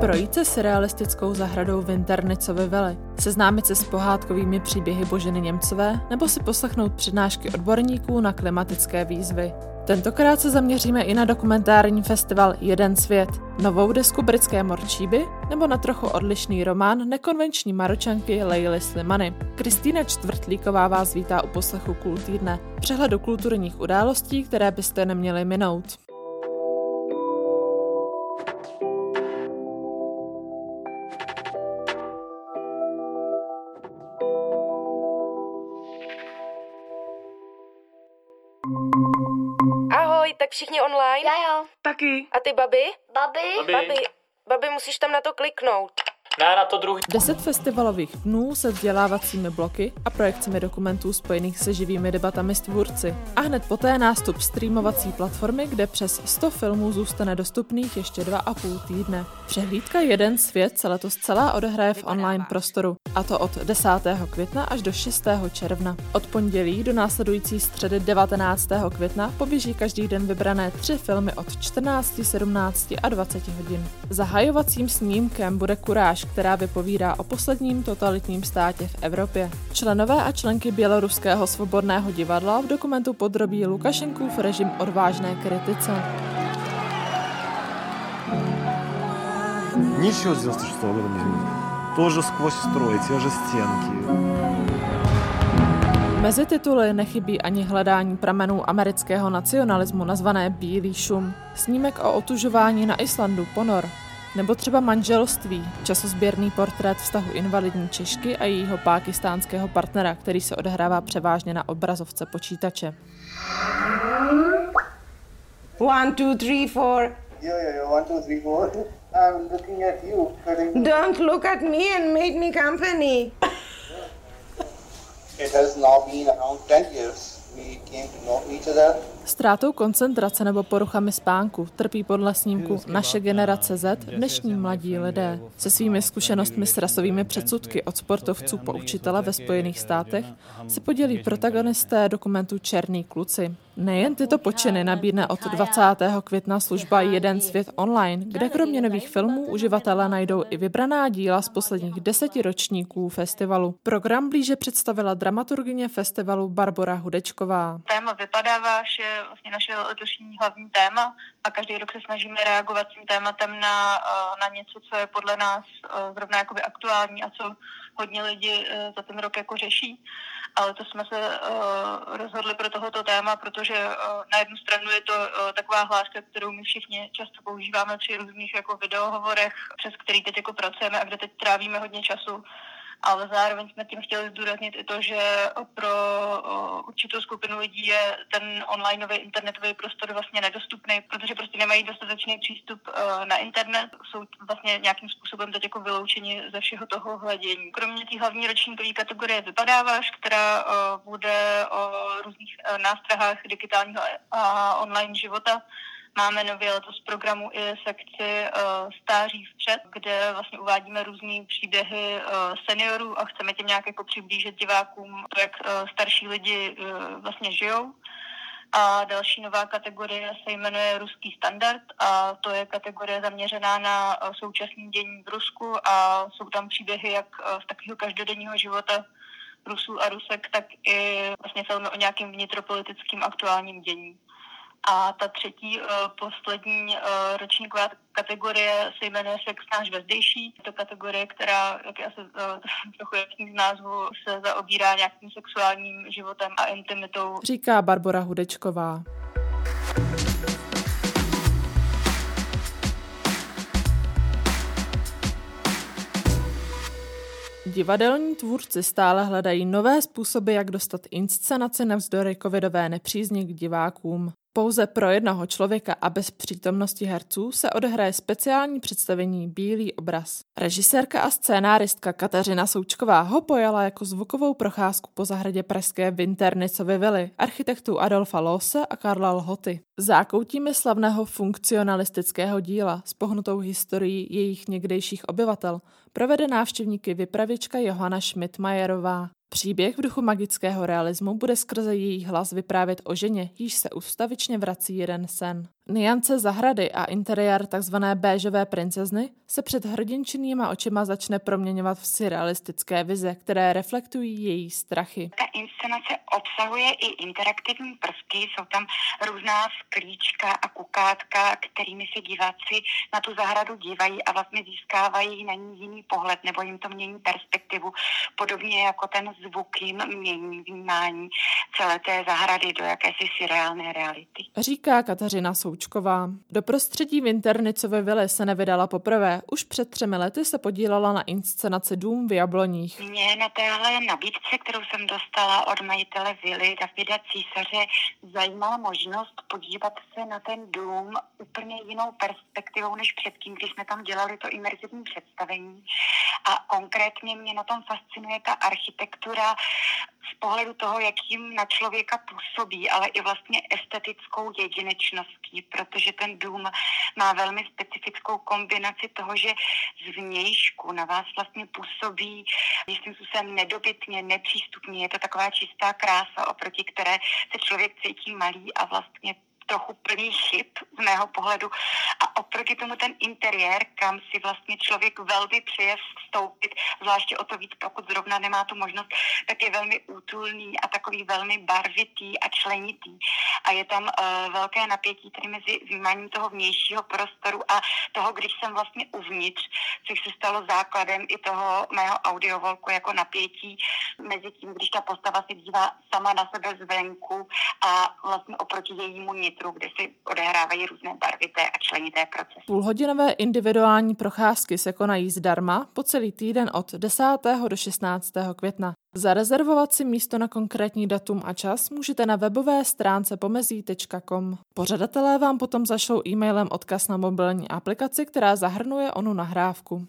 Projít se surrealistickou zahradou Winternicovy vily, seznámit se s pohádkovými příběhy Boženy Němcové nebo si poslechnout přednášky odborníků na klimatické výzvy. Tentokrát se zaměříme i na dokumentární festival Jeden svět, novou desku britské morčíby nebo na trochu odlišný román nekonvenční maročanky Leily Slimany. Kristýna Čtvrtlíková vás vítá u poslechu Kultýdne, přehledu kulturních událostí, které byste neměli minout. Všichni online? Já jo. Taky. A ty baby? Babi? Babi. Babi, babi musíš tam na to kliknout. Ne, na to druhý. Deset festivalových dnů se vzdělávacími bloky a projekcemi dokumentů spojených se živými debatami s tvůrci. A hned poté nástup streamovací platformy, kde přes 100 filmů zůstane dostupných ještě dva a půl týdne. Přehlídka Jeden svět se letos celá odehraje v online prostoru, a to od 10. května až do 6. června. Od pondělí do následující středy 19. května poběží každý den vybrané tři filmy od 14, 17 a 20 hodin. Zahajovacím snímkem bude Kuráž, která vypovídá o posledním totalitním státě v Evropě. Členové a členky Běloruského svobodného divadla v dokumentu podrobí Lukašenkův režim odvážné kritice. Ничего с 96 года не изменилось. Тоже сквозь строй, те же стенки. Mezi tituly nechybí ani hledání pramenů amerického nacionalismu nazvané Bílý šum, snímek o otužování na Islandu Ponor, nebo třeba manželství, časozběrný portrét vztahu invalidní Češky a jejího pákistánského partnera, který se odehrává převážně na obrazovce počítače. One, two, three, four. Yeah, yeah, yeah. One, two, three, four. I'm looking at you, cutting. Don't look at me and make me company. It has now been around 10 years. We came to know each other. Ztrátou koncentrace nebo poruchami spánku trpí podle snímku Naše generace Z dnešní mladí lidé. Se svými zkušenostmi s rasovými předsudky od sportovců po učitele ve Spojených státech se podělí protagonisté dokumentu Černý kluci. Nejen tyto počiny nabídne od 20. května služba Jeden svět online, kde kromě nových filmů uživatelé najdou i vybraná díla z posledních deseti ročníků festivalu. Program blíže představila dramaturgyně festivalu Barbara Hudečková. téma vypadáváš je vlastně naše letošní hlavní téma a každý rok se snažíme reagovat tím tématem na, eh, na něco, co je podle nás eh, zrovna jakoby aktuální a co hodně lidí eh, za ten rok jako řeší. Ale to jsme se rozhodli pro tohoto téma, protože uh, na jednu stranu je to uh, taková hláška, kterou my všichni často používáme při různých jako videohovorech, přes který teď jako pracujeme a kde teď trávíme hodně času ale zároveň jsme tím chtěli zdůraznit i to, že pro určitou skupinu lidí je ten onlineový internetový prostor vlastně nedostupný, protože prostě nemají dostatečný přístup uh, na internet, jsou vlastně nějakým způsobem teď jako vyloučeni ze všeho toho hledění. Kromě té hlavní ročníkové kategorie Vypadáváš, která uh, bude o různých uh, nástrahách digitálního a online života, Máme nově letos programu i sekci uh, stáří vpřed, kde vlastně uvádíme různé příběhy uh, seniorů a chceme tím nějak jako přiblížit divákům to, jak uh, starší lidi vlastně žijou. A další nová kategorie se jmenuje Ruský standard a to je kategorie zaměřená na současný dění v Rusku a jsou tam příběhy jak z takového každodenního života Rusů a Rusek, tak i vlastně filmy o nějakém vnitropolitickým aktuálním dění. A ta třetí, uh, poslední uh, ročníková kategorie se jmenuje Sex náš vezdejší. Je to kategorie, která, jak je asi uh, trochu jasný z názvu, se zaobírá nějakým sexuálním životem a intimitou. Říká Barbara Hudečková. Divadelní tvůrci stále hledají nové způsoby, jak dostat inscenaci navzdory covidové nepřízni k divákům. Pouze pro jednoho člověka a bez přítomnosti herců se odehraje speciální představení Bílý obraz. Režisérka a scénáristka Kateřina Součková ho pojala jako zvukovou procházku po zahradě pražské Winternicovy vily architektů Adolfa Lose a Karla Lhoty. Zákoutíme slavného funkcionalistického díla s pohnutou historií jejich někdejších obyvatel provede návštěvníky vypravěčka Johana Schmidtmajerová. Příběh v duchu magického realismu bude skrze její hlas vyprávět o ženě, již se ustavičně vrací jeden sen. Niance zahrady a interiér tzv. béžové princezny se před hrdinčinýma očima začne proměňovat v surrealistické vize, které reflektují její strachy. Ta inscenace obsahuje i interaktivní prvky, jsou tam různá sklíčka a kukátka, kterými se diváci na tu zahradu dívají a vlastně získávají na ní jiný pohled nebo jim to mění perspektivu, podobně jako ten zvuk jim mění vnímání celé té zahrady do jakési surreálné reality. Říká Kateřina Součková. Do prostředí Winternicovy vily se nevydala poprvé. Už před třemi lety se podílela na inscenaci Dům v Jabloních. Mě na téhle nabídce, kterou jsem dostala od majitele vily Davida Císaře, zajímala možnost podívat se na ten dům úplně jinou perspektivou než předtím, když jsme tam dělali to imerzivní představení. A konkrétně mě na tom fascinuje ta architektura z pohledu toho, jakým na člověka působí, ale i vlastně estetickou jedinečností, protože ten dům má velmi specifickou kombinaci toho, že zvnějšku na vás vlastně působí jistým způsobem nedobytně, nepřístupně. Je to taková čistá krása, oproti které se člověk cítí malý a vlastně trochu plný chyb z mého pohledu a oproti tomu ten interiér, kam si vlastně člověk velmi přeje vstoupit, zvláště o to víc, pokud zrovna nemá tu možnost, tak je velmi útulný a takový velmi barvitý a členitý. A je tam uh, velké napětí tedy mezi vnímáním toho vnějšího prostoru a toho, když jsem vlastně uvnitř, což se stalo základem i toho mého audiovolku jako napětí mezi tím, když ta postava se dívá sama na sebe zvenku a vlastně oproti jejímu nitru, kde si odehrávají různé barvité a členité procesy. Půlhodinové individuální procházky se konají zdarma po celý týden od 10. do 16. května. Zarezervovat si místo na konkrétní datum a čas můžete na webové stránce pomezí.com. Pořadatelé vám potom zašlou e-mailem odkaz na mobilní aplikaci, která zahrnuje onu nahrávku.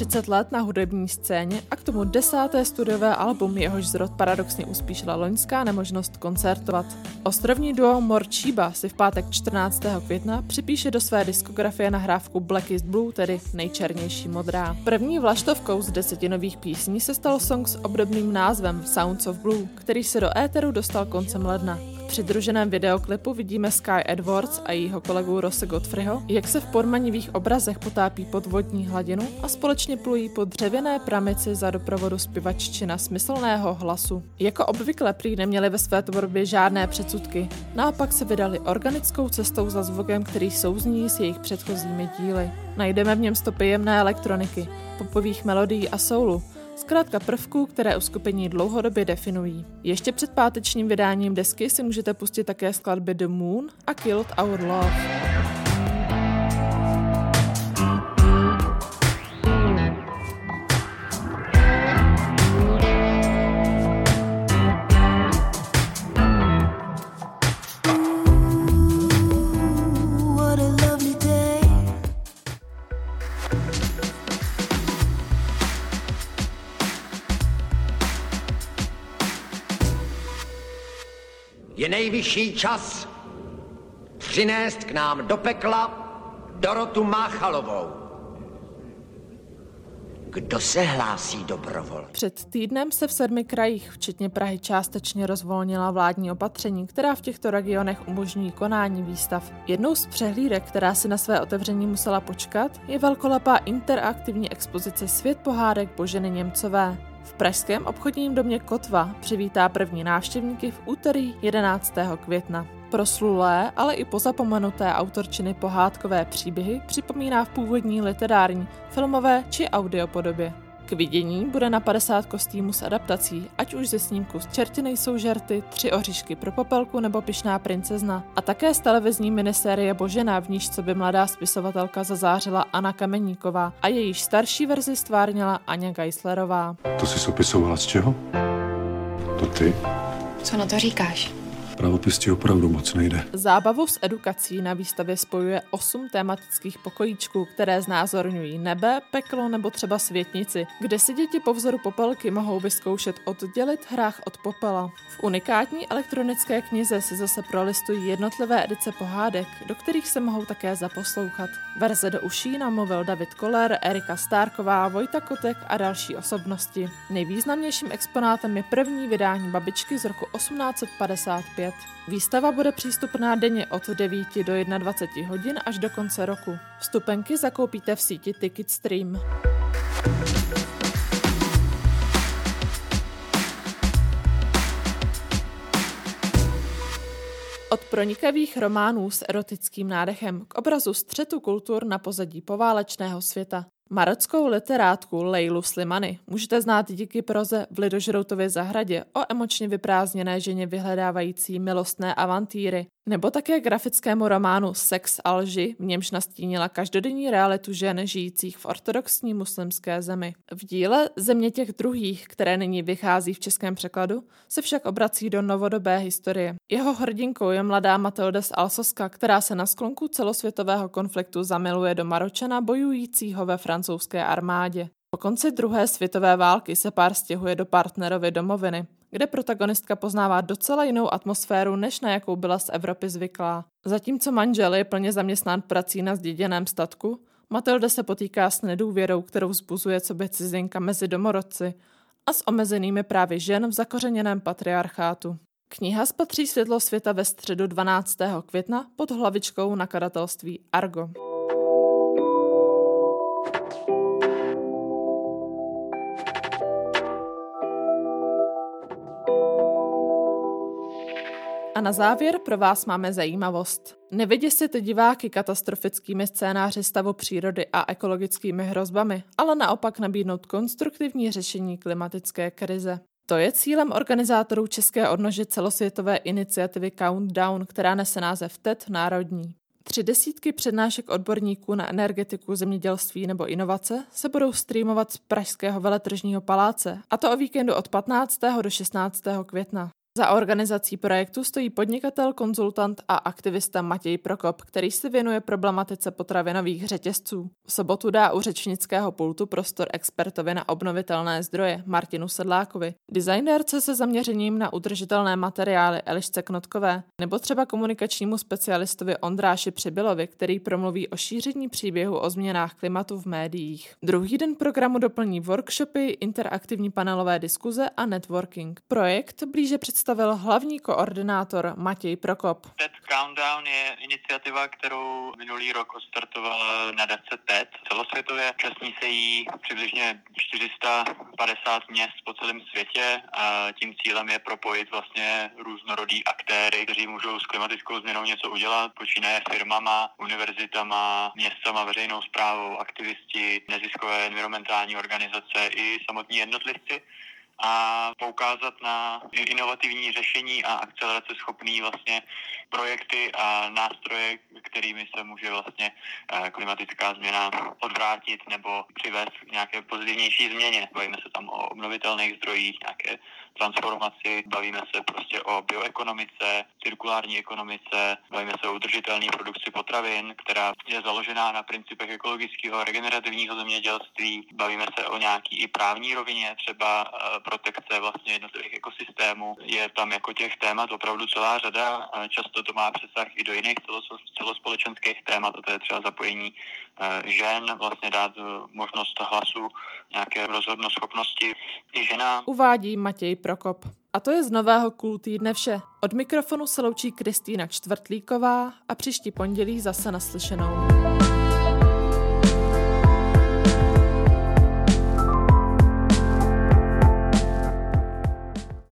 30 let na hudební scéně a k tomu desáté studiové album, jehož zrod paradoxně uspíšila loňská nemožnost koncertovat. Ostrovní duo Morčíba si v pátek 14. května připíše do své diskografie nahrávku Blackest Blue, tedy nejčernější modrá. První vlaštovkou z desetinových písní se stal song s obdobným názvem Sounds of Blue, který se do éteru dostal koncem ledna. Přidruženém videoklipu vidíme Sky Edwards a jejího kolegu Rose Godfreyho, jak se v podmanivých obrazech potápí pod vodní hladinu a společně plují po dřevěné pramici za doprovodu zpěvaččina smyslného hlasu. Jako obvykle prý neměli ve své tvorbě žádné předsudky, naopak se vydali organickou cestou za zvukem, který souzní s jejich předchozími díly. Najdeme v něm stopy jemné elektroniky, popových melodií a soulu, zkrátka prvků, které uskupení dlouhodobě definují. Ještě před pátečním vydáním desky si můžete pustit také skladby The Moon a Killed Our Love. Je nejvyšší čas přinést k nám do pekla Dorotu Máchalovou. Kdo se hlásí dobrovol? Před týdnem se v sedmi krajích, včetně Prahy, částečně rozvolnila vládní opatření, která v těchto regionech umožňují konání výstav. Jednou z přehlídek, která si na své otevření musela počkat, je velkolepá interaktivní expozice Svět pohádek Boženy Němcové. V pražském obchodním domě Kotva přivítá první návštěvníky v úterý 11. května. Proslulé, ale i pozapomenuté autorčiny pohádkové příběhy připomíná v původní literární, filmové či audiopodobě. K vidění bude na 50 kostýmů s adaptací, ať už ze snímku z Čerty nejsou žerty, Tři oříšky pro popelku nebo Pišná princezna. A také z televizní minisérie Božena, v níž co by mladá spisovatelka zazářila Anna Kameníková a jejíž starší verzi stvárnila Aně Geislerová. To jsi opisovala z čeho? To ty? Co na to říkáš? Pravopis ti opravdu moc nejde. Zábavu s edukací na výstavě spojuje osm tematických pokojíčků, které znázorňují nebe, peklo nebo třeba světnici, kde si děti po vzoru popelky mohou vyzkoušet oddělit hrách od popela. V unikátní elektronické knize si zase prolistují jednotlivé edice pohádek, do kterých se mohou také zaposlouchat. Verze do uší namluvil David Koller, Erika Stárková, Vojta Kotek a další osobnosti. Nejvýznamnějším exponátem je první vydání babičky z roku 1855. Výstava bude přístupná denně od 9 do 21 hodin až do konce roku. Vstupenky zakoupíte v síti Ticketstream. Od pronikavých románů s erotickým nádechem k obrazu střetu kultur na pozadí poválečného světa. Marockou literátku Lejlu Slimany můžete znát díky proze v Lidožroutově zahradě o emočně vyprázdněné ženě vyhledávající milostné avantýry, nebo také grafickému románu Sex a lži, v němž nastínila každodenní realitu žen žijících v ortodoxní muslimské zemi. V díle Země těch druhých, které nyní vychází v českém překladu, se však obrací do novodobé historie. Jeho hrdinkou je mladá Matilda z Alsoska, která se na sklonku celosvětového konfliktu zamiluje do Maročana bojujícího ve francouzské armádě. Po konci druhé světové války se pár stěhuje do partnerovy domoviny, kde protagonistka poznává docela jinou atmosféru, než na jakou byla z Evropy zvyklá. Zatímco manžel je plně zaměstnán prací na zděděném statku, Matilda se potýká s nedůvěrou, kterou vzbuzuje co by cizinka mezi domorodci a s omezenými právy žen v zakořeněném patriarchátu. Kniha spatří světlo světa ve středu 12. května pod hlavičkou nakladatelství Argo. Na závěr pro vás máme zajímavost. Nevyděsit diváky katastrofickými scénáři stavu přírody a ekologickými hrozbami, ale naopak nabídnout konstruktivní řešení klimatické krize. To je cílem organizátorů České odnože celosvětové iniciativy Countdown, která nese název TED Národní. Tři desítky přednášek odborníků na energetiku, zemědělství nebo inovace se budou streamovat z Pražského veletržního paláce, a to o víkendu od 15. do 16. května. Za organizací projektu stojí podnikatel, konzultant a aktivista Matěj Prokop, který se věnuje problematice potravinových řetězců. V sobotu dá u řečnického pultu prostor expertovi na obnovitelné zdroje Martinu Sedlákovi, designérce se zaměřením na udržitelné materiály Elišce Knotkové, nebo třeba komunikačnímu specialistovi Ondráši Přibylovi, který promluví o šíření příběhu o změnách klimatu v médiích. Druhý den programu doplní workshopy, interaktivní panelové diskuze a networking. Projekt blíže představuje představil hlavní koordinátor Matěj Prokop. TED Countdown je iniciativa, kterou minulý rok odstartovala nadace TED. Celosvětově účastní se jí přibližně 450 měst po celém světě a tím cílem je propojit vlastně různorodý aktéry, kteří můžou s klimatickou změnou něco udělat, počínaje firmama, univerzitama, městama, veřejnou zprávou, aktivisti, neziskové environmentální organizace i samotní jednotlivci a poukázat na inovativní řešení a akcelerace schopný vlastně projekty a nástroje, kterými se může vlastně eh, klimatická změna odvrátit nebo přivést k nějaké pozitivnější změně. Bavíme se tam o obnovitelných zdrojích, nějaké transformaci, bavíme se prostě o bioekonomice, cirkulární ekonomice, bavíme se o udržitelné produkci potravin, která je založená na principech ekologického regenerativního zemědělství. Bavíme se o nějaký i právní rovině, třeba eh, protekce vlastně jednotlivých ekosystémů. Je tam jako těch témat opravdu celá řada. Často to má přesah i do jiných celospolečenských témat, a to je třeba zapojení eh, žen, vlastně dát eh, možnost hlasu, nějaké rozhodnoschopnosti i žena. Uvádí Matěj Prokop. A to je z nového Cool týdne vše. Od mikrofonu se loučí Kristýna Čtvrtlíková a příští pondělí zase naslyšenou.